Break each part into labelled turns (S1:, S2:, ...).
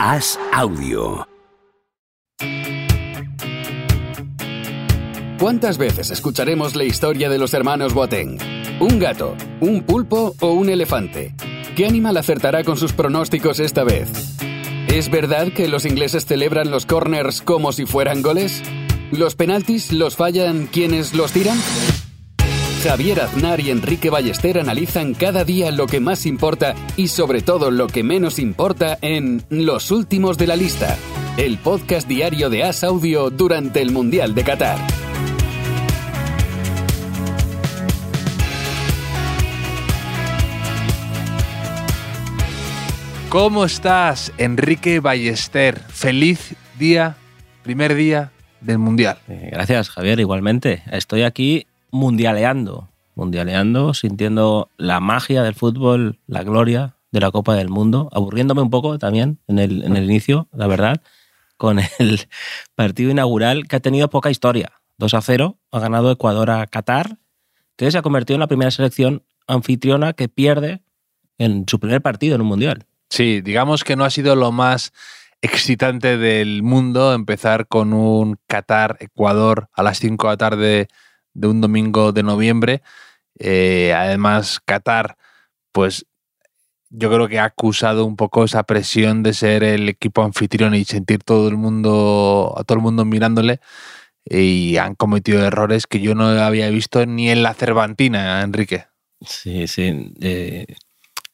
S1: Haz audio.
S2: ¿Cuántas veces escucharemos la historia de los hermanos Boateng? ¿Un gato, un pulpo o un elefante? ¿Qué animal acertará con sus pronósticos esta vez? ¿Es verdad que los ingleses celebran los corners como si fueran goles? ¿Los penaltis los fallan quienes los tiran? Javier Aznar y Enrique Ballester analizan cada día lo que más importa y sobre todo lo que menos importa en Los Últimos de la Lista, el podcast diario de As Audio durante el Mundial de Qatar.
S3: ¿Cómo estás, Enrique Ballester? Feliz día, primer día del Mundial.
S4: Eh, Gracias, Javier, igualmente. Estoy aquí mundialeando, mundialeando, sintiendo la magia del fútbol, la gloria de la Copa del Mundo, aburriéndome un poco también en el, inicio, la verdad, con el partido inaugural que ha tenido poca historia. 2 a 0, ha ganado Ecuador a Qatar, que se ha convertido en la primera selección anfitriona que pierde en su primer partido en un mundial.
S3: Sí, digamos que no ha sido lo más excitante del mundo empezar con un Qatar-Ecuador a las 5 de la tarde de un domingo de noviembre. Eh, además, Qatar, pues yo creo que ha acusado un poco esa presión de ser el equipo anfitrión y sentir todo el mundo, a todo el mundo mirándole. Y han cometido errores que yo no había visto ni en la Cervantina, Enrique.
S4: Sí, sí. eh,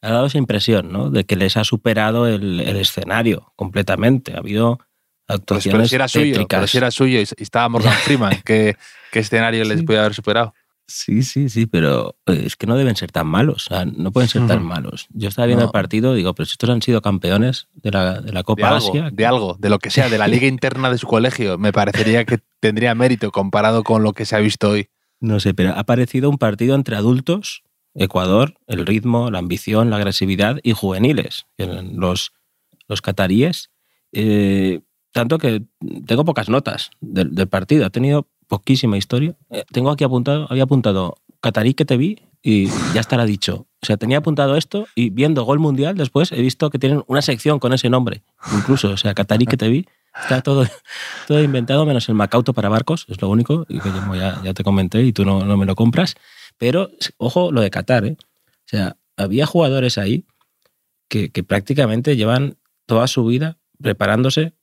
S4: ha dado esa impresión, ¿no? De que les ha superado el, el escenario completamente. Ha habido
S3: Pues, pero
S4: actuaciones
S3: si era suyo,
S4: tétricas.
S3: pero si era suyo y estaba Morgan Freeman, ¿qué, qué escenario les puede haber superado?
S4: Sí, sí, sí, pero eh, es que no deben ser tan malos, o sea, no pueden ser tan malos. Yo estaba viendo
S3: No.
S4: el partido, digo, pero si estos han sido campeones de la, de la
S3: De
S4: Copa
S3: algo,
S4: Asia.
S3: de algo, de lo que sea, de la liga interna de su colegio, me parecería que tendría mérito comparado con lo que se ha visto hoy.
S4: No sé, pero ha parecido un partido entre adultos, Ecuador, el ritmo, la ambición, la agresividad y juveniles, los, los cataríes. Eh, tanto que tengo pocas notas del, partido, ha tenido poquísima historia. Eh, tengo aquí apuntado, había apuntado Catarí que te vi y ya estará dicho. O sea, tenía apuntado esto y viendo Gol Mundial después he visto que tienen una sección con ese nombre, incluso. O sea, Catarí que te vi, está todo, inventado menos el Macauto para barcos, es lo único, y que yo ya, te comenté y tú no, no me lo compras. Pero, ojo, lo de Qatar, ¿eh? O sea, había jugadores ahí que, que prácticamente llevan toda su vida preparándose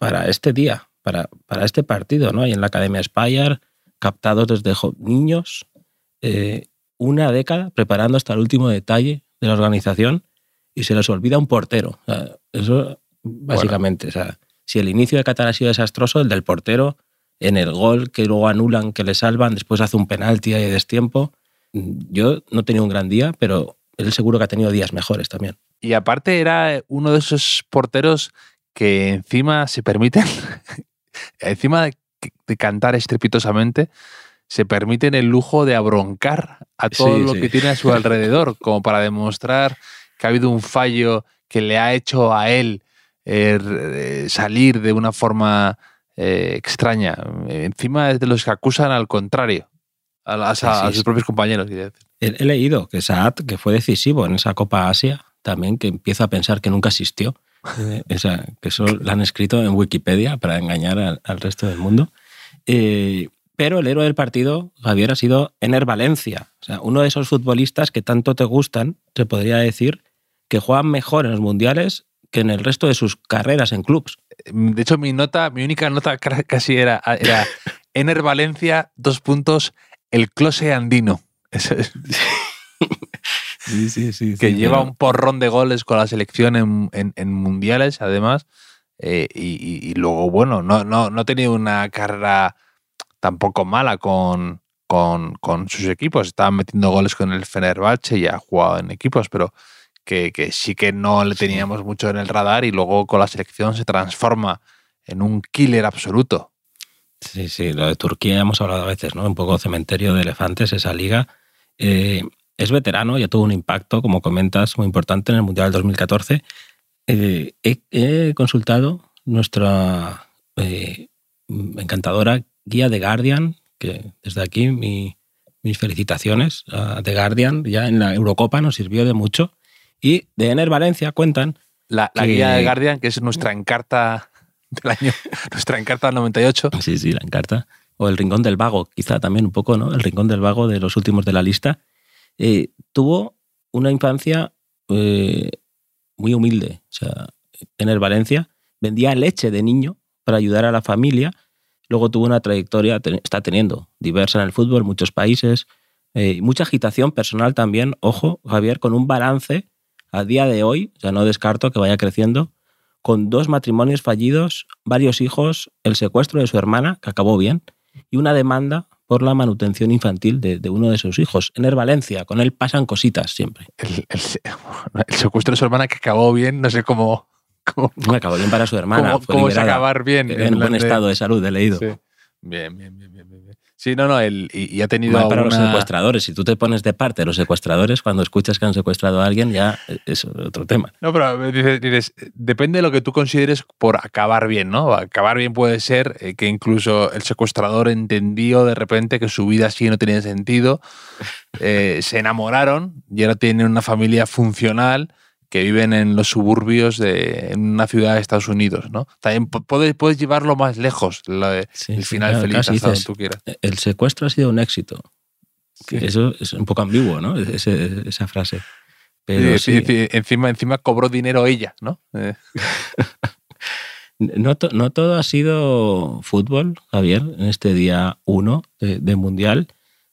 S4: para este día, para, para este partido, ¿no? Y en la Academia Spire, captados desde niños, eh, una década preparando hasta el último detalle de la organización y se les olvida un portero. O sea, eso, básicamente, o sea, si el inicio de Qatar ha sido desastroso, el del portero en el gol que luego anulan, que le salvan, después hace un penalti de destiempo. Yo no he tenido un gran día, pero él seguro que ha tenido días mejores también.
S3: Y aparte era uno de esos porteros que encima se permiten, encima de, de cantar estrepitosamente, se permiten el lujo de abroncar a todo
S4: Sí,
S3: lo
S4: sí.
S3: que tiene a su alrededor, como para demostrar que ha habido un fallo que le ha hecho a él eh, eh, salir de una forma eh, extraña. Encima es de los que acusan al contrario, a, a sus propios compañeros.
S4: he leído que Saad, que fue decisivo en esa Copa Asia, también que empieza a pensar que nunca asistió. Eh, esa- que eso lo han escrito en Wikipedia para engañar al, al resto del mundo. Eh, pero el héroe del partido, Javier, ha sido Ener Valencia. O sea, uno de esos futbolistas que tanto te gustan, se podría decir, que juegan mejor en los mundiales que en el resto de sus carreras en clubs.
S3: De hecho, mi nota, mi única nota casi era, era Ener Valencia, dos puntos, el close andino. Eso es,
S4: Sí, sí, sí.
S3: que lleva un porrón de goles con la selección en, en- en mundiales, además. eh, y, y- y luego, bueno, no, no, no ha tenido una carrera tampoco mala con, con, con sus equipos. Estaban metiendo goles con el Fenerbahce y ha jugado en equipos, pero que, que sí que no le teníamos mucho en el radar y luego con la selección se transforma en un killer absoluto.
S4: Sí, sí, lo de Turquía hemos hablado a veces, ¿no? Un poco cementerio de elefantes, esa liga. Eh, es veterano, ya tuvo un impacto, como comentas, muy importante en el Mundial del 2014. Eh, he, he consultado nuestra eh, encantadora guía de Guardian, que desde aquí mi- mis felicitaciones a The Guardian, ya en la Eurocopa nos sirvió de mucho. Y de Ener Valencia cuentan
S3: La, la
S4: Que-
S3: guía de Guardian, que es nuestra encarta del año, nuestra encarta del 98.
S4: Sí, sí, la encarta. O el Rincón del Vago, quizá también un poco, ¿no? El Rincón del Vago de los últimos de la lista. Eh, tuvo una infancia eh, muy humilde. O sea, en el Valencia vendía leche de niño para ayudar a la familia. Luego tuvo una trayectoria, está teniendo, diversa en el fútbol, muchos países. eh, mucha agitación personal también, ojo, Javier, con un balance a día de hoy, ya no descarto que vaya creciendo, con dos matrimonios fallidos, varios hijos, el secuestro de su hermana, que acabó bien, y una demanda por la manutención infantil de, de uno de sus hijos. En el Valencia, con él pasan cositas siempre.
S3: El, el se- el secuestro de su hermana que acabó bien, no sé cómo, cómo,
S4: No acabó bien para su hermana.
S3: cómo-
S4: fue
S3: cómo es
S4: liberada.
S3: acabar bien.
S4: en buen
S3: de-
S4: estado de salud, he leído.
S3: Sí. Bien, bien, bien, bien, bien, bien. Sí, no, no, el, y, y ha tenido
S4: Mal para los
S3: alguna-
S4: secuestradores. Si tú te pones de parte de los secuestradores, cuando escuchas que han secuestrado a alguien, ya es otro tema.
S3: No, pero dices, dices, depende de lo que tú consideres por acabar bien, ¿no? Acabar bien puede ser eh, que incluso el secuestrador entendió de repente que su vida así no tenía sentido, eh, se enamoraron y ahora tienen una familia funcional que viven en los suburbios de en una ciudad de Estados Unidos, ¿no? También pu- puedes, puedes llevarlo más lejos,
S4: Sí,
S3: el
S4: sí,
S3: final
S4: claro,
S3: feliz hasta donde tú quieras.
S4: El secuestro ha sido un éxito.
S3: Sí.
S4: Eso es un poco ambiguo, ¿no? Ese- esa frase. Pero
S3: Sí, encima, encima cobró dinero ella, ¿no? Eh,
S4: No, to- no todo ha sido fútbol, Javier, en este día 1 de, de Mundial,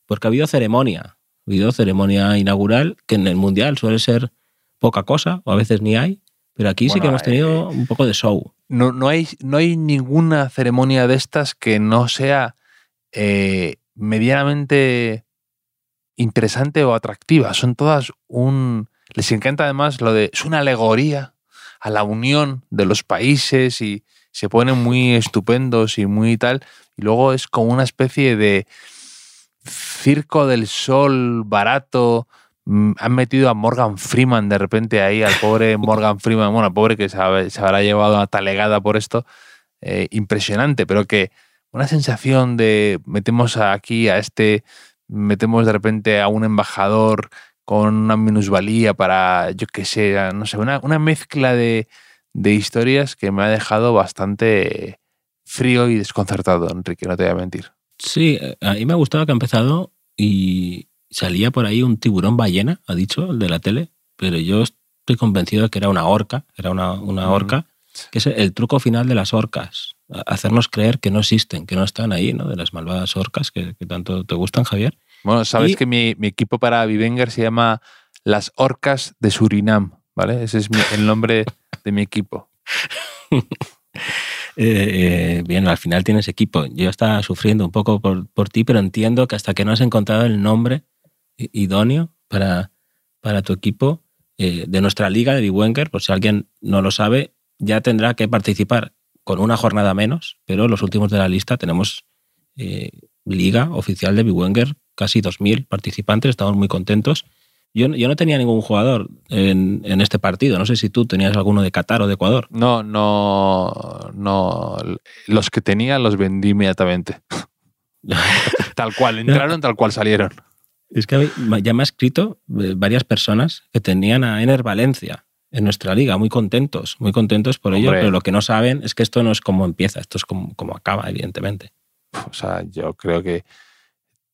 S4: porque ha habido ceremonia. Ha habido ceremonia inaugural, que en el Mundial suele ser poca cosa, o a veces ni hay, pero aquí sí que hemos tenido
S3: eh,
S4: un poco de show.
S3: no, no, hay, no hay ninguna ceremonia de estas que no sea eh, medianamente interesante o atractiva. Son todas un... Les encanta además lo de... Es una alegoría a la unión de los países y se ponen muy estupendos y muy tal. Y luego es como una especie de circo del sol barato. Han metido a Morgan Freeman de repente ahí, al pobre Morgan Freeman, bueno, al pobre que se, habrá- se habrá llevado una talegada por esto, eh, impresionante, pero que una sensación de metemos aquí a este, metemos de repente a un embajador con una minusvalía para, yo qué sé, no sé, una, una mezcla de, de historias que me ha dejado bastante frío y desconcertado, Enrique, no te voy a mentir.
S4: Sí, eh, a mí me ha gustado que ha empezado y salía por ahí un tiburón ballena, ha dicho el de la tele, pero yo estoy convencido de que era una orca, era una, una orca, que es el truco final de las orcas, hacernos creer que no existen, que no están ahí, ¿no? De las malvadas orcas que, que tanto te gustan, Javier.
S3: Bueno, sabes
S4: Y-
S3: que mi, mi equipo para Vivenger se llama Las Orcas de Surinam, ¿vale? Ese es mi- el nombre de mi equipo.
S4: Eh, eh, bien, al final tienes equipo. Yo estaba sufriendo un poco por, por ti, pero entiendo que hasta que no has encontrado el nombre idóneo para, para tu equipo eh, de nuestra liga de Biwenger, por si alguien no lo sabe, ya tendrá que participar con una jornada menos, pero los últimos de la lista tenemos eh, liga oficial de Biwenger, casi 2.000 participantes, estamos muy contentos. Yo, yo no tenía ningún jugador en, en este partido, no sé si tú tenías alguno de Qatar o de Ecuador.
S3: No, no, no. Los que tenía los vendí inmediatamente. tal cual, entraron, tal cual salieron.
S4: Es que ya me ha escrito eh, varias personas que tenían a Ener Valencia en nuestra liga, muy contentos, muy contentos por ello,
S3: Hombre.
S4: pero lo que no saben es que esto no es como empieza, esto es como, como acaba, evidentemente.
S3: O sea, yo creo que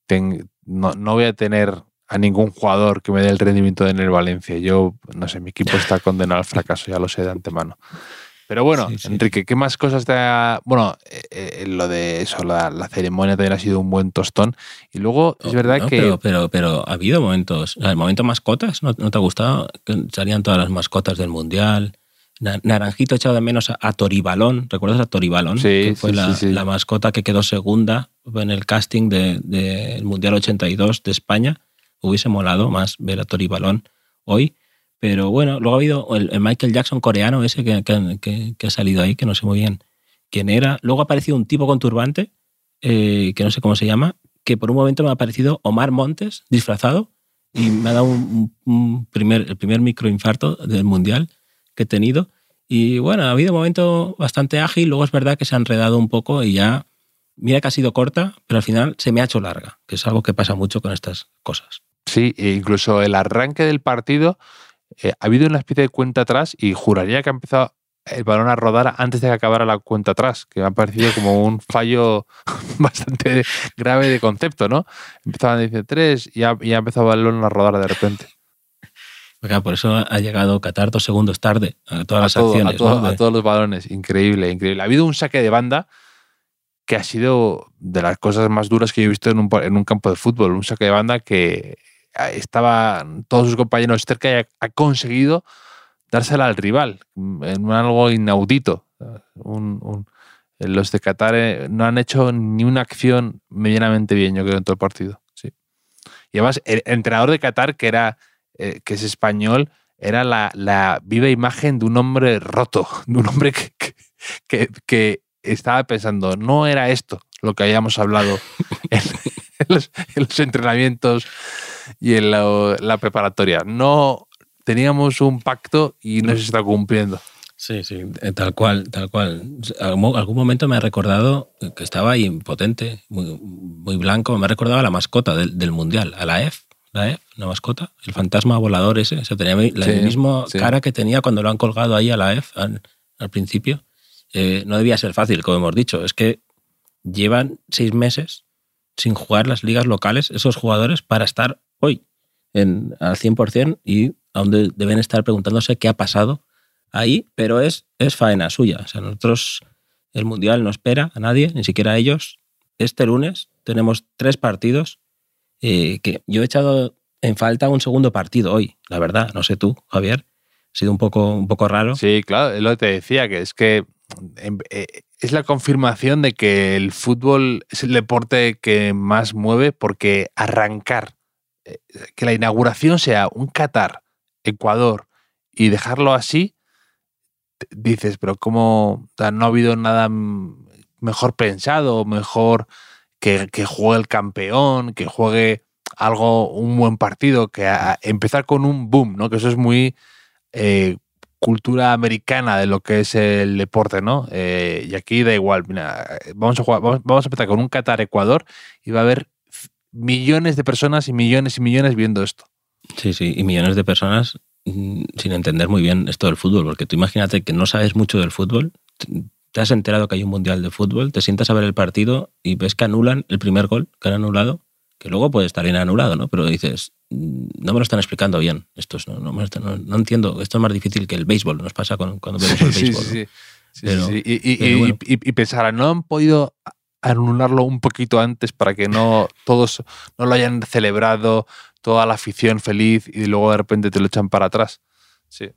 S3: ten- no, no voy a tener a ningún jugador que me dé el rendimiento de en el Valencia. Yo, no sé, mi equipo está condenado al fracaso, ya lo sé de antemano. Pero bueno,
S4: Sí, sí.
S3: Enrique, ¿qué más cosas te ha... Bueno, eh, eh, lo de eso, la, la ceremonia también ha sido un buen tostón. Y luego, es verdad
S4: No,
S3: que...
S4: Pero, pero, pero ha habido momentos, el momento mascotas, ¿no, no te ha gustado? Que salían todas las mascotas del Mundial. Na- Naranjito echado de menos a, a Toribalón, ¿recuerdas a Toribalón?
S3: Sí,
S4: que fue
S3: sí,
S4: la, mascota que quedó segunda en el casting del de, del Mundial 82 de España. Hubiese molado más ver a Toribalón hoy. Pero bueno, luego ha habido el, el Michael Jackson coreano ese que, que- que- que ha salido ahí, que no sé muy bien quién era. Luego ha aparecido un tipo con turbante, eh, que no sé cómo se llama, que por un momento me ha parecido Omar Montes disfrazado y me ha dado un, un primer, el primer microinfarto del mundial que he tenido. Y bueno, ha habido un momento bastante ágil, luego es verdad que se ha enredado un poco y ya, mira que ha sido corta, pero al final se me ha hecho larga, que es algo que pasa mucho con estas cosas.
S3: Sí, e incluso el arranque del partido eh, ha habido una especie de cuenta atrás y juraría que ha empezado el balón a rodar antes de que acabara la cuenta atrás, que me ha parecido como un fallo bastante grave de concepto, ¿no? Empezaban a decir tres y ha, y ha empezado el balón a rodar de repente.
S4: por eso ha llegado Qatar dos segundos tarde a todas las
S3: todo,
S4: acciones.
S3: A, todo-
S4: ¿no?
S3: a todos los balones. Increíble, increíble. Ha habido un saque de banda que ha sido de las cosas más duras que yo he visto en un, en un campo de fútbol. Un saque de banda que estaban todos sus compañeros cerca y ha, ha conseguido dársela al rival en algo inaudito. Un- un- los de Qatar eh, no han hecho ni una acción medianamente bien, yo creo, en todo el partido. Sí. Y además, el entrenador de Qatar, que era eh, que es español, era la, la viva imagen de un hombre roto, de un hombre que, que- que- que estaba pensando, no era esto lo que habíamos hablado en, en los, en los entrenamientos y en la, la preparatoria. No teníamos un pacto y no se está cumpliendo.
S4: Sí, sí, eh, tal cual, tal cual. Algún, algún momento me ha recordado que estaba ahí impotente, muy, muy blanco. Me ha recordado a la mascota del, del Mundial, a la EF, la EF, una mascota, el fantasma volador ese. O sea, tenía la
S3: Sí,
S4: misma
S3: sí.
S4: cara que tenía cuando lo han colgado ahí a la EF al, al principio. Eh, no debía ser fácil, como hemos dicho. Es que llevan seis meses sin jugar las ligas locales esos jugadores para estar hoy en, al 100% y aún de- deben estar preguntándose qué ha pasado ahí, pero es, es faena suya. O sea, nosotros, el Mundial no espera a nadie, ni siquiera a ellos. Este lunes tenemos tres partidos eh, que yo he echado en falta un segundo partido hoy, la verdad. No sé tú, Javier. Ha sido un poco, un poco raro.
S3: Sí, claro, lo que te decía, que es que es la confirmación de que el fútbol es el deporte que más mueve porque arrancar, eh, que la inauguración sea un Qatar, Ecuador y dejarlo así, dices, pero ¿cómo no ha habido nada mejor pensado, mejor que, juegue el campeón, que juegue algo, un buen partido, que empezar con un boom, ¿no? Que eso es muy eh, cultura americana de lo que es el deporte, ¿no? Eh, y aquí da igual, vamos a jugar, vamos, a empezar con un Qatar-Ecuador y va a haber millones de personas y millones y millones viendo esto.
S4: Sí, sí, y millones de personas mm, sin entender muy bien esto del fútbol, porque tú imagínate que no sabes mucho del fútbol, te has enterado que hay un mundial de fútbol, te sientas a ver el partido y ves que anulan el primer gol que han anulado, que luego puede estar bien anulado, ¿no? Pero dices, mm, no me lo están explicando bien, esto es- no, no, no- no entiendo, esto es más difícil que el béisbol, nos pasa con- cuando vemos el béisbol.
S3: sí, sí. Sí,
S4: Pero-.
S3: Y, y-
S4: pero
S3: y-
S4: bueno.
S3: y- y pensar, no han podido anularlo un poquito antes para que no todos no lo hayan celebrado, toda la afición feliz y luego de repente te lo echan para atrás. Sí.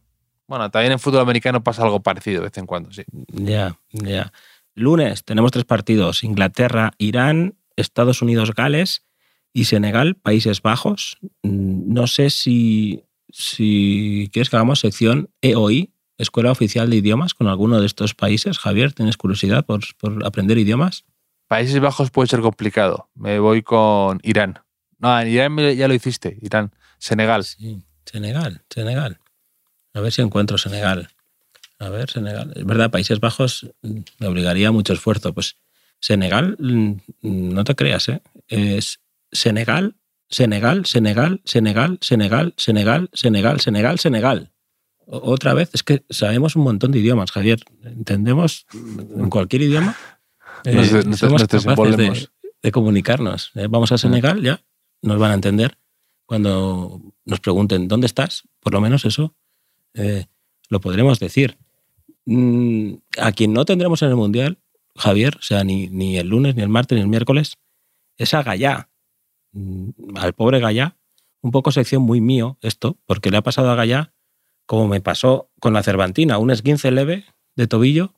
S3: Bueno, también en fútbol americano pasa algo parecido de vez en cuando, sí.
S4: Ya, ya. Lunes tenemos tres partidos: Inglaterra, Irán, Estados Unidos, Gales y Senegal, Países Bajos. Mm, No sé si, si quieres que hagamos sección EOI, Escuela Oficial de Idiomas, con alguno de estos países. Javier, ¿tienes curiosidad por, por aprender idiomas?
S3: Países Bajos puede ser complicado. Me voy con Irán. No, en Irán ya lo hiciste, Irán. Senegal.
S4: Sí, Senegal, Senegal. A ver si encuentro Senegal. A ver, Senegal. Es verdad, Países Bajos mm, me obligaría a mucho esfuerzo. Pues Senegal, mm, no te creas, ¿eh? Es Senegal, Senegal, Senegal, Senegal, Senegal, Senegal, Senegal, Senegal, Senegal. Otra vez, es que sabemos un montón de idiomas, Javier. Entendemos en cualquier idioma. eh,
S3: Nos nos de-
S4: somos
S3: nos
S4: capaces
S3: desenvolvemos.
S4: de, de comunicarnos. Eh, Vamos a Senegal, ya nos van a entender cuando nos pregunten dónde estás, por lo menos eso eh, lo podremos decir. Mm, a quien no tendremos en el Mundial, Javier, o sea, ni, ni el lunes, ni el martes, ni el miércoles, es a Gallá. Mm, Al pobre Gallá, un poco sección muy mío esto, porque le ha pasado a Gallá como me pasó con la Cervantina, un esguince leve de tobillo,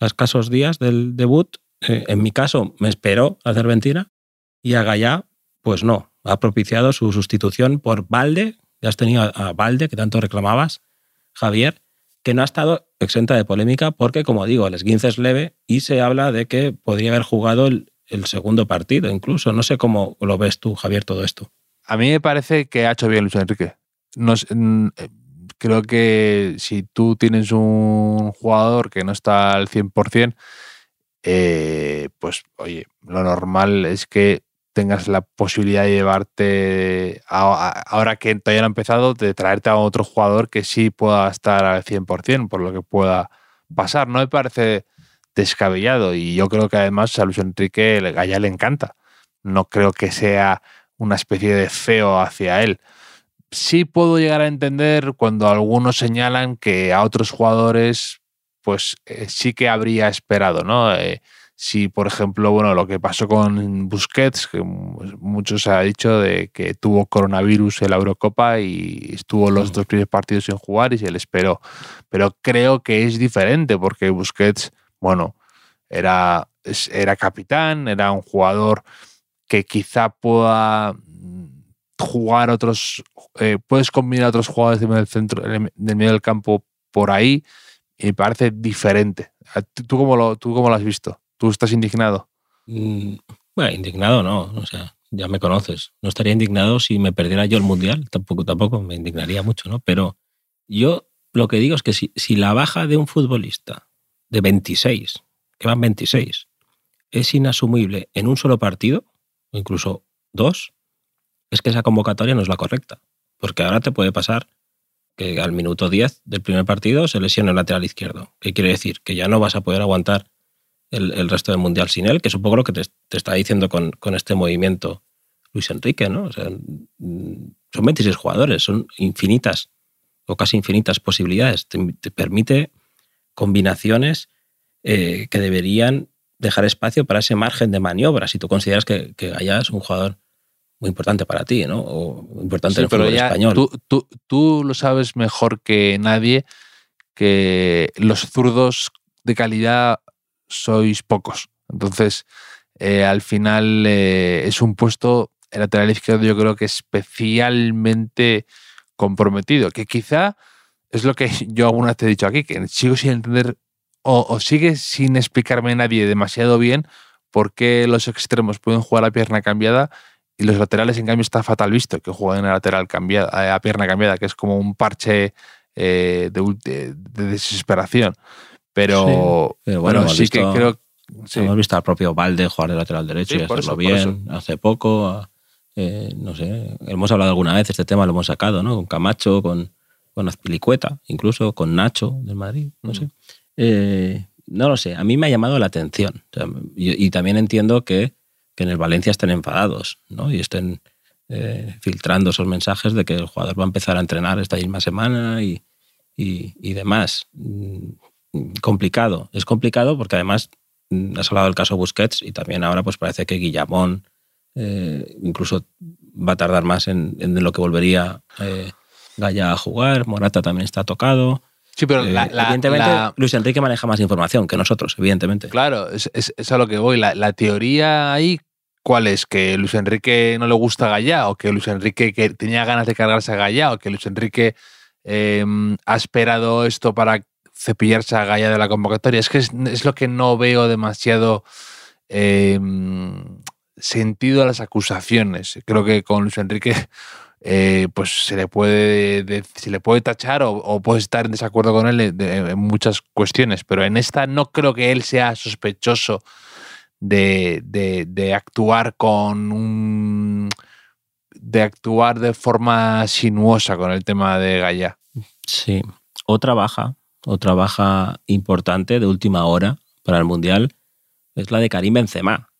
S4: a escasos días del debut. Eh, en mi caso, me esperó la Cervantina y a Gallá, pues no, ha propiciado su sustitución por Valde. Ya has tenido a, a Valde, que tanto reclamabas, Javier, que no ha estado exenta de polémica porque, como digo, el esguince es leve y se habla de que podría haber jugado el, el segundo partido incluso. No sé cómo lo ves tú, Javier, todo esto.
S3: A mí me parece que ha hecho bien Luis Enrique. No sé, mm, eh, creo que si tú tienes un jugador que no está al 100%, eh, pues oye, lo normal es que tengas la posibilidad de llevarte, ahora que todavía no ha empezado, de traerte a otro jugador que sí pueda estar al 100%, por lo que pueda pasar. No me parece descabellado y yo creo que además a Luis Enrique Gaya le encanta. No creo que sea una especie de feo hacia él. Sí puedo llegar a entender cuando algunos señalan que a otros jugadores pues eh, sí que habría esperado, ¿no? Eh, si, por ejemplo, bueno, lo que pasó con Busquets, que muchos se ha dicho de que tuvo coronavirus en la Eurocopa y estuvo los dos primeros partidos sin jugar y se le esperó. Pero creo que es diferente porque Busquets, bueno, era, era capitán, era un jugador que quizá pueda mm, jugar otros, eh, puedes combinar otros jugadores del centro, del medio del campo por ahí y me parece diferente. ¿Tú cómo lo, tú cómo lo has visto? ¿Tú estás indignado?
S4: Mm, bueno, indignado no, o sea, ya me conoces. No estaría indignado si me perdiera yo el mundial, tampoco, tampoco me indignaría mucho, ¿no? Pero yo lo que digo es que si, si la baja de un futbolista de 26, que van 26, es inasumible en un solo partido, o incluso dos, es que esa convocatoria no es la correcta. Porque ahora te puede pasar que al minuto 10 del primer partido se lesiona el lateral izquierdo. ¿Qué quiere decir? Que ya no vas a poder aguantar el, resto del Mundial sin él, que es un poco lo que te, está diciendo con, este movimiento Luis Enrique, ¿no? O sea, son 26 jugadores, son infinitas o casi infinitas posibilidades. Te, permite combinaciones eh, que deberían dejar espacio para ese margen de maniobra si tú consideras que, que es un jugador muy importante para ti, ¿no? O importante en el fútbol español.
S3: Tú, tú, tú, lo sabes mejor que nadie que los zurdos de calidad sois pocos. Entonces, eh, al final eh, es un puesto, el lateral izquierdo yo creo que especialmente comprometido, que quizá es lo que yo alguna vez te he dicho aquí, que sigo sin entender o, o sigue sin explicarme nadie demasiado bien por qué los extremos pueden jugar a pierna cambiada y los laterales en cambio está fatal visto que jueguen a lateral cambiada, a pierna cambiada, que es como un parche eh, de, desesperación. Pero, bueno, sí que creo.
S4: Hemos visto al propio Valde jugar de lateral derecho y hacerlo bien hace poco. Eh, no sé, hemos hablado alguna vez, este tema lo hemos sacado, ¿no? Con Camacho, con, con Azpilicueta, incluso con Nacho del Madrid, no mm. sé. Eh, no lo sé, a mí me ha llamado la atención. y, también entiendo que, que, en el Valencia estén enfadados, ¿no? Y estén eh, filtrando esos mensajes de que el jugador va a empezar a entrenar esta misma semana y, y, y demás complicado. Es complicado porque además mm, has hablado del caso Busquets y también ahora pues parece que Guillamón eh, incluso va a tardar más en, lo que volvería Gaya a jugar. Morata también está tocado.
S3: Sí, pero
S4: eh, evidentemente Luis Enrique maneja más información que nosotros, evidentemente.
S3: Claro, es, es, a lo que voy. La, teoría ahí, ¿cuál es? ¿Que Luis Enrique no le gusta Gaya? ¿O que Luis Enrique que tenía ganas de cargarse a Gaya? ¿O que Luis Enrique ha esperado esto para cepillarse a Gaia de la convocatoria. Es que es, lo que no veo demasiado em, sentido a las acusaciones. Creo que con Luis Enrique eh, pues se le puede, se le puede tachar o, o puede estar en desacuerdo con él en muchas cuestiones, pero en esta no creo que él sea sospechoso de, de actuar con un de actuar de forma sinuosa con el tema de Gaia.
S4: Sí. Otra baja otra baja importante de última hora para el Mundial es la de Karim Benzema,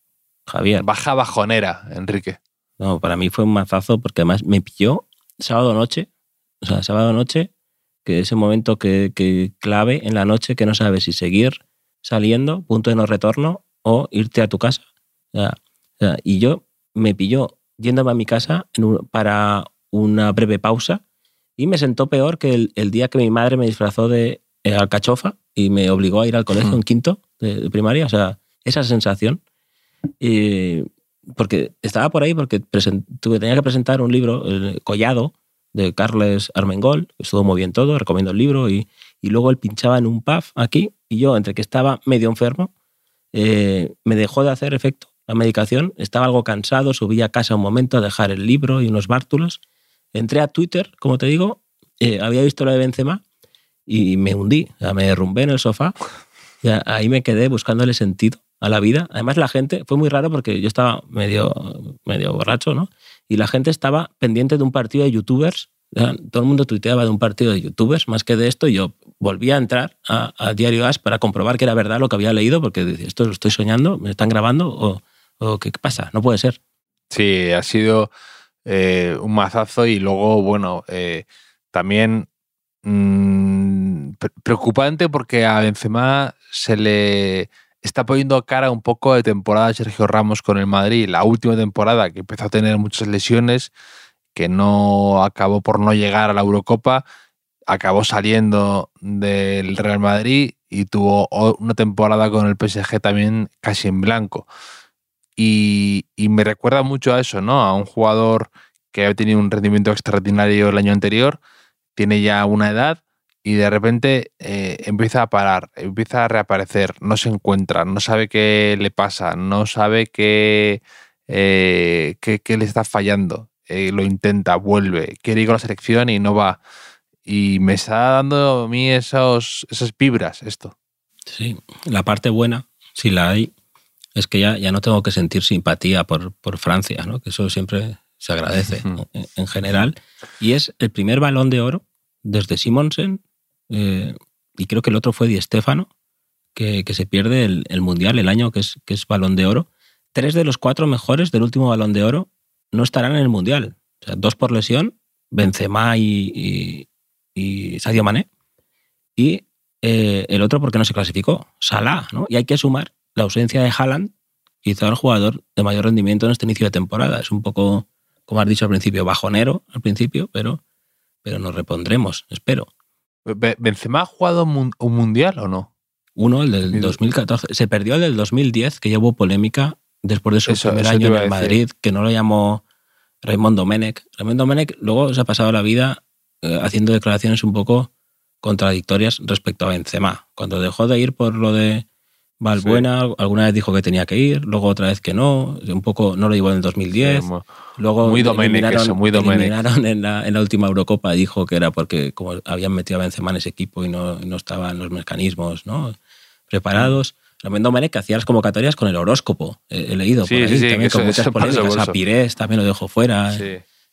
S4: Javier.
S3: Baja bajonera, Enrique.
S4: No, para mí fue un mazazo porque además me pilló sábado noche, o sea, sábado noche, que ese momento que, que clave en la noche que no sabes si seguir saliendo, punto de no retorno, o irte a tu casa. y yo me pilló yéndome a mi casa para una breve pausa y me sentó peor que el, día que mi madre me disfrazó de eh, alcachofa y me obligó a ir al colegio en quinto de, primaria. O sea, esa sensación. Porque estaba por ahí porque tenía que presentar un libro, el Collado, de Carles Armengol, estuvo muy bien todo, recomiendo el libro, y, y luego él pinchaba en un puff aquí, y yo, entre que estaba medio enfermo, eh, me dejó de hacer efecto la medicación, estaba algo cansado, subí a casa un momento a dejar el libro y unos bártulos, entré a Twitter, como te digo, eh, había visto lo de Benzema, y me hundí, me derrumbé en el sofá. Y ahí me quedé buscándole sentido a la vida. Además, la gente, fue muy raro porque yo estaba medio, medio borracho, ¿no? Y la gente estaba pendiente de un partido de youtubers. Todo el mundo tuiteaba de un partido de youtubers más que de esto. Y yo volví a entrar a, Diario As para comprobar que era verdad lo que había leído, porque esto lo estoy soñando, me están grabando, o, o ¿qué pasa? No puede ser.
S3: Sí, ha sido eh, un mazazo y luego, bueno, eh, también mmm, preocupante porque a Benzema se le está poniendo cara un poco de temporada Sergio Ramos con el Madrid. La última temporada que empezó a tener muchas lesiones, que no acabó por no llegar a la Eurocopa, acabó saliendo del Real Madrid y tuvo una temporada con el PSG también casi en blanco. Y, me recuerda mucho a eso, ¿no? A un jugador que ha tenido un rendimiento extraordinario el año anterior, tiene ya una edad y de repente eh, empieza a parar, empieza a reaparecer, no se encuentra, no sabe qué le pasa, no sabe qué, eh, qué, le está fallando. Eh, lo intenta, vuelve, quiere ir con la selección y no va. Y me está dando a mí esos, esas vibras esto.
S4: Sí, la parte buena, si la hay, es que ya, ya no tengo que sentir simpatía por, por Francia, ¿no? que eso siempre se agradece en, general. Y es el primer balón de oro desde Simonsen, eh, y creo que el otro fue Di Stefano, que, se pierde el, el, Mundial el año que es, que es balón de oro. Tres de los cuatro mejores del último balón de oro no estarán en el Mundial. O sea, dos por lesión, Benzema y, y, Sadio Mané. Y eh, el otro porque no se clasificó, Salah. ¿no? Y hay que sumar la ausencia de Haaland, quizá el jugador de mayor rendimiento en este inicio de temporada. Es un poco, como has dicho al principio, bajonero al principio, pero, pero nos repondremos, espero.
S3: ¿Benzema ha jugado un mundial o no?
S4: Uno, el del 2014. Se perdió el del 2010, que ya hubo polémica después de su primer año en Madrid, que no lo llamó Raymond Domenech. Raymond Domenech luego se ha pasado la vida eh, haciendo declaraciones un poco contradictorias respecto a Benzema. Cuando dejó de ir por lo de Valbuena alguna vez dijo que tenía que ir, luego otra vez que no, un poco no lo llevó en el 2010. luego
S3: muy Domenech eso, muy Domenech.
S4: En la, en la última Eurocopa dijo que era porque como habían metido a Benzema en ese equipo y no, no estaban los mecanismos ¿no? preparados. También Domenech hacía las convocatorias con el horóscopo, he, leído por ahí, también con muchas polémicas. A Pires también lo dejó fuera.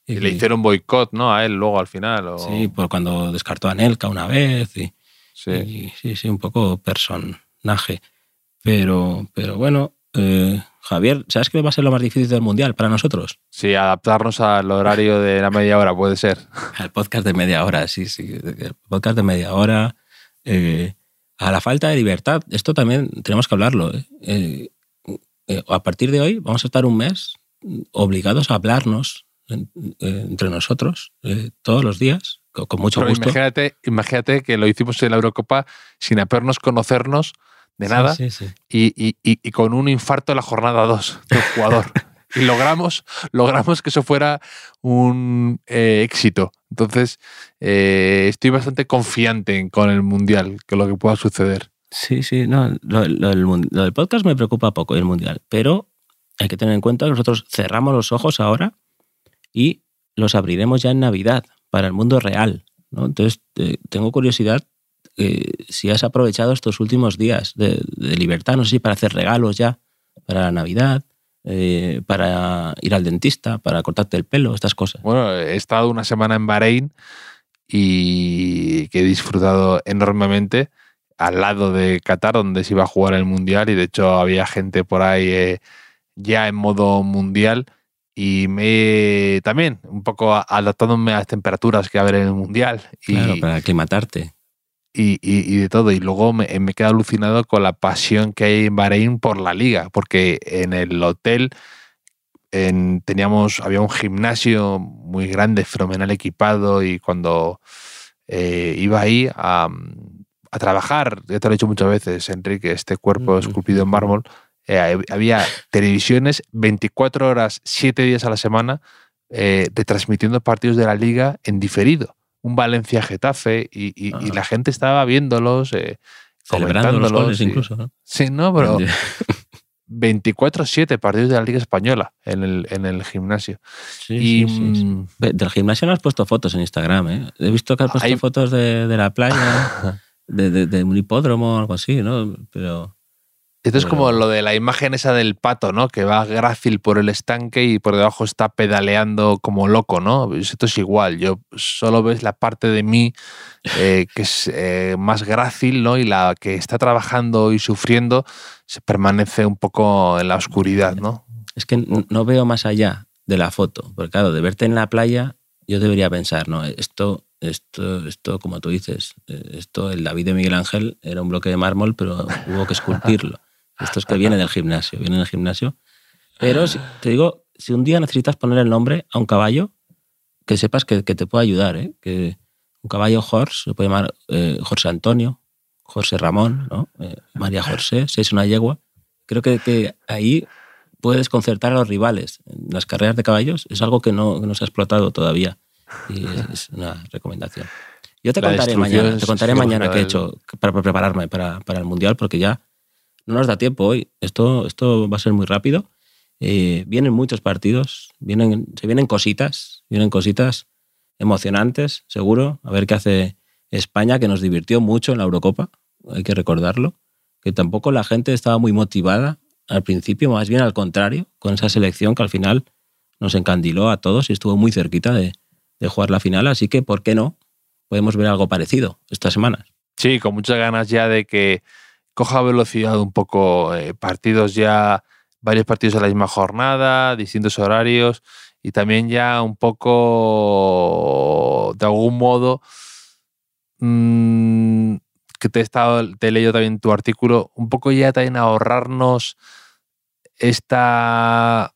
S3: Y, le hicieron boicot, ¿no? A él luego al final.
S4: Sí, por cuando descartó a Nelka una vez. Y, sí. sí, sí, un poco personaje. Pero, pero bueno, eh, Javier, ¿sabes qué va a ser lo más difícil del Mundial para nosotros?
S3: Sí, adaptarnos al horario de la media hora, puede ser.
S4: Al podcast de media hora, sí, sí. El podcast de media hora. Eh, a la falta de libertad, esto también tenemos que hablarlo. ¿eh? a partir de hoy vamos a estar un mes obligados a hablarnos entre nosotros todos los días, con, mucho gusto.
S3: Imagínate, imagínate que lo hicimos en la Eurocopa sin habernos conocernos de nada Y, con un infarto en la jornada 2 del jugador. y logramos, logramos que eso fuera un eh, éxito. Entonces, eh, estoy bastante confiante con el Mundial, que lo que pueda suceder.
S4: Sí, sí, no, lo, del podcast me preocupa poco, el Mundial, pero hay que tener en cuenta que nosotros cerramos los ojos ahora y los abriremos ya en Navidad para el mundo real. ¿no? Entonces, eh, tengo curiosidad si has aprovechado estos últimos días de, libertad, no sé si para hacer regalos ya, para la Navidad, eh, para ir al dentista, para cortarte el pelo, estas cosas.
S3: Bueno, he estado una semana en Bahrein y que he disfrutado enormemente al lado de Qatar, donde se iba a jugar el Mundial y de hecho había gente por ahí eh, ya en modo mundial y me también un poco adaptándome a las temperaturas que va a haber en el Mundial.
S4: Claro, para aclimatarte
S3: y, y, de todo. Y luego me, me quedo alucinado con la pasión que hay en Bahrein por la liga, porque en el hotel en, teníamos, había un gimnasio muy grande, fenomenal equipado, y cuando eh, iba ahí a, a, trabajar, ya te lo he dicho muchas veces, Enrique, este cuerpo esculpido en mármol, eh, había televisiones 24 horas, 7 días a la semana, eh, retransmitiendo partidos de la liga en diferido un Valencia-Getafe y, la gente estaba viéndolos, eh,
S4: celebrando los goles incluso. ¿no?
S3: Sí, no, pero 24-7 partidos de la Liga Española en el, en el gimnasio.
S4: Sí, mm, Del gimnasio no has puesto fotos en Instagram, ¿eh? He visto que has puesto fotos de, la playa, de, un hipódromo o algo así, ¿no? Pero...
S3: Esto es como lo de la imagen esa del pato, ¿no? Que va grácil por el estanque y por debajo está pedaleando como loco, ¿no? Pues Esto es igual. Yo solo ves la parte de mí eh, que es eh, más grácil, ¿no? Y la que está trabajando y sufriendo se permanece un poco en la oscuridad, ¿no?
S4: Es que no veo más allá de la foto. Porque claro, de verte en la playa, yo debería pensar, ¿no? Esto, esto, esto, como tú dices, eh, esto, el David de Miguel Ángel era un bloque de mármol, pero hubo que esculpirlo. Esto es que viene del gimnasio, viene del gimnasio. Pero si- te digo, si un día necesitas poner el nombre a un caballo, que sepas que, que te puede ayudar, ¿eh? Que un caballo horse se puede llamar eh, Jorge Antonio, José Ramón, ¿no? Eh, María José, si es una yegua. Creo que, que ahí puedes concertar a los rivales. En las carreras de caballos es algo que no, que no se ha explotado todavía y es, es una recomendación. Yo te
S3: La
S4: contaré mañana, te contaré mañana qué he hecho para, para prepararme para, para el Mundial porque ya no nos da tiempo hoy. Esto, esto va a ser muy rápido. Eh, vienen muchos partidos, vienen, se vienen cositas, vienen cositas emocionantes, seguro. A ver qué hace España, que nos divirtió mucho en la Eurocopa, hay que recordarlo. Que tampoco la gente estaba muy motivada al principio, más bien al contrario, con esa selección que al final nos encandiló a todos y estuvo muy cerquita de, de jugar la final. Así que, ¿por qué no? Podemos ver algo parecido estas semanas.
S3: Sí, con muchas ganas ya de que coja velocidad un poco eh, partidos ya, varios partidos a la misma jornada, distintos horarios y también ya un poco, de algún modo, mm, que te he, estado, te he leído también tu artículo, un poco ya también ahorrarnos esta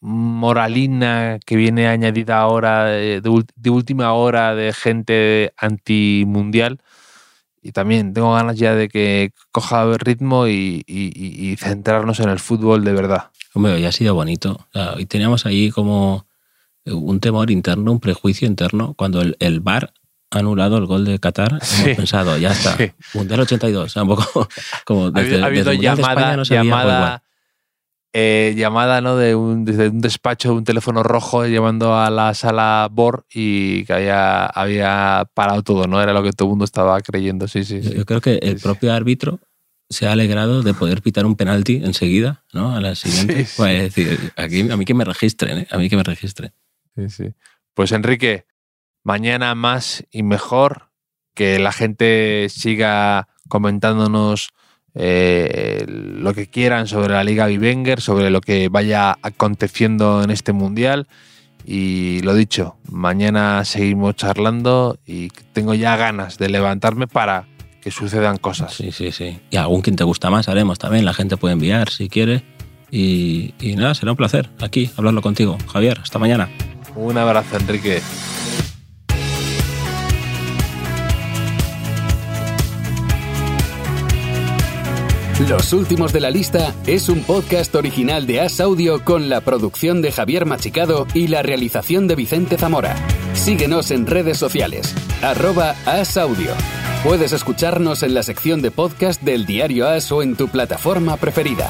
S3: moralina que viene añadida ahora eh, de, de última hora de gente antimundial y también tengo ganas ya de que coja ritmo y, y- y- y centrarnos en el fútbol de verdad.
S4: Hombre, hoy ha sido bonito. Hoy teníamos ahí como un temor interno, un prejuicio interno. Cuando el, el VAR ha anulado el gol de Qatar,
S3: Sí.
S4: hemos pensado, ya está.
S3: Sí.
S4: Mundial 82. O sea, un poco como desde,
S3: ha habido
S4: desde de
S3: llamada,
S4: España no se
S3: llamada, eh, llamada ¿no? de un, desde un despacho, un teléfono rojo llamando a la sala BOR y que había, había parado todo, ¿no? Era lo que todo el mundo estaba creyendo, sí, sí.
S4: Yo creo que el
S3: Sí.
S4: propio árbitro se ha alegrado de poder pitar un penalti enseguida, ¿no? A la siguiente. Pues, es decir, aquí, a mí que me registren, ¿eh? A mí que me registren.
S3: Sí, sí. Pues Enrique, mañana más y mejor, que la gente siga comentándonos eh, lo que quieran sobre la Liga Vivenger, sobre lo que vaya aconteciendo en este Mundial. Y lo dicho, mañana seguimos charlando y tengo ya ganas de levantarme para que sucedan cosas.
S4: Sí, sí, sí. Y algún quien te gusta más haremos también. La gente puede enviar si quiere. Y, y nada, será un placer aquí hablarlo contigo. Javier, hasta mañana.
S3: Un abrazo, Enrique.
S2: Los últimos de la lista es un podcast original de As Audio con la producción de Javier Machicado y la realización de Vicente Zamora. Síguenos en redes sociales, arroba As Audio. Puedes escucharnos en la sección de podcast del diario As o en tu plataforma preferida.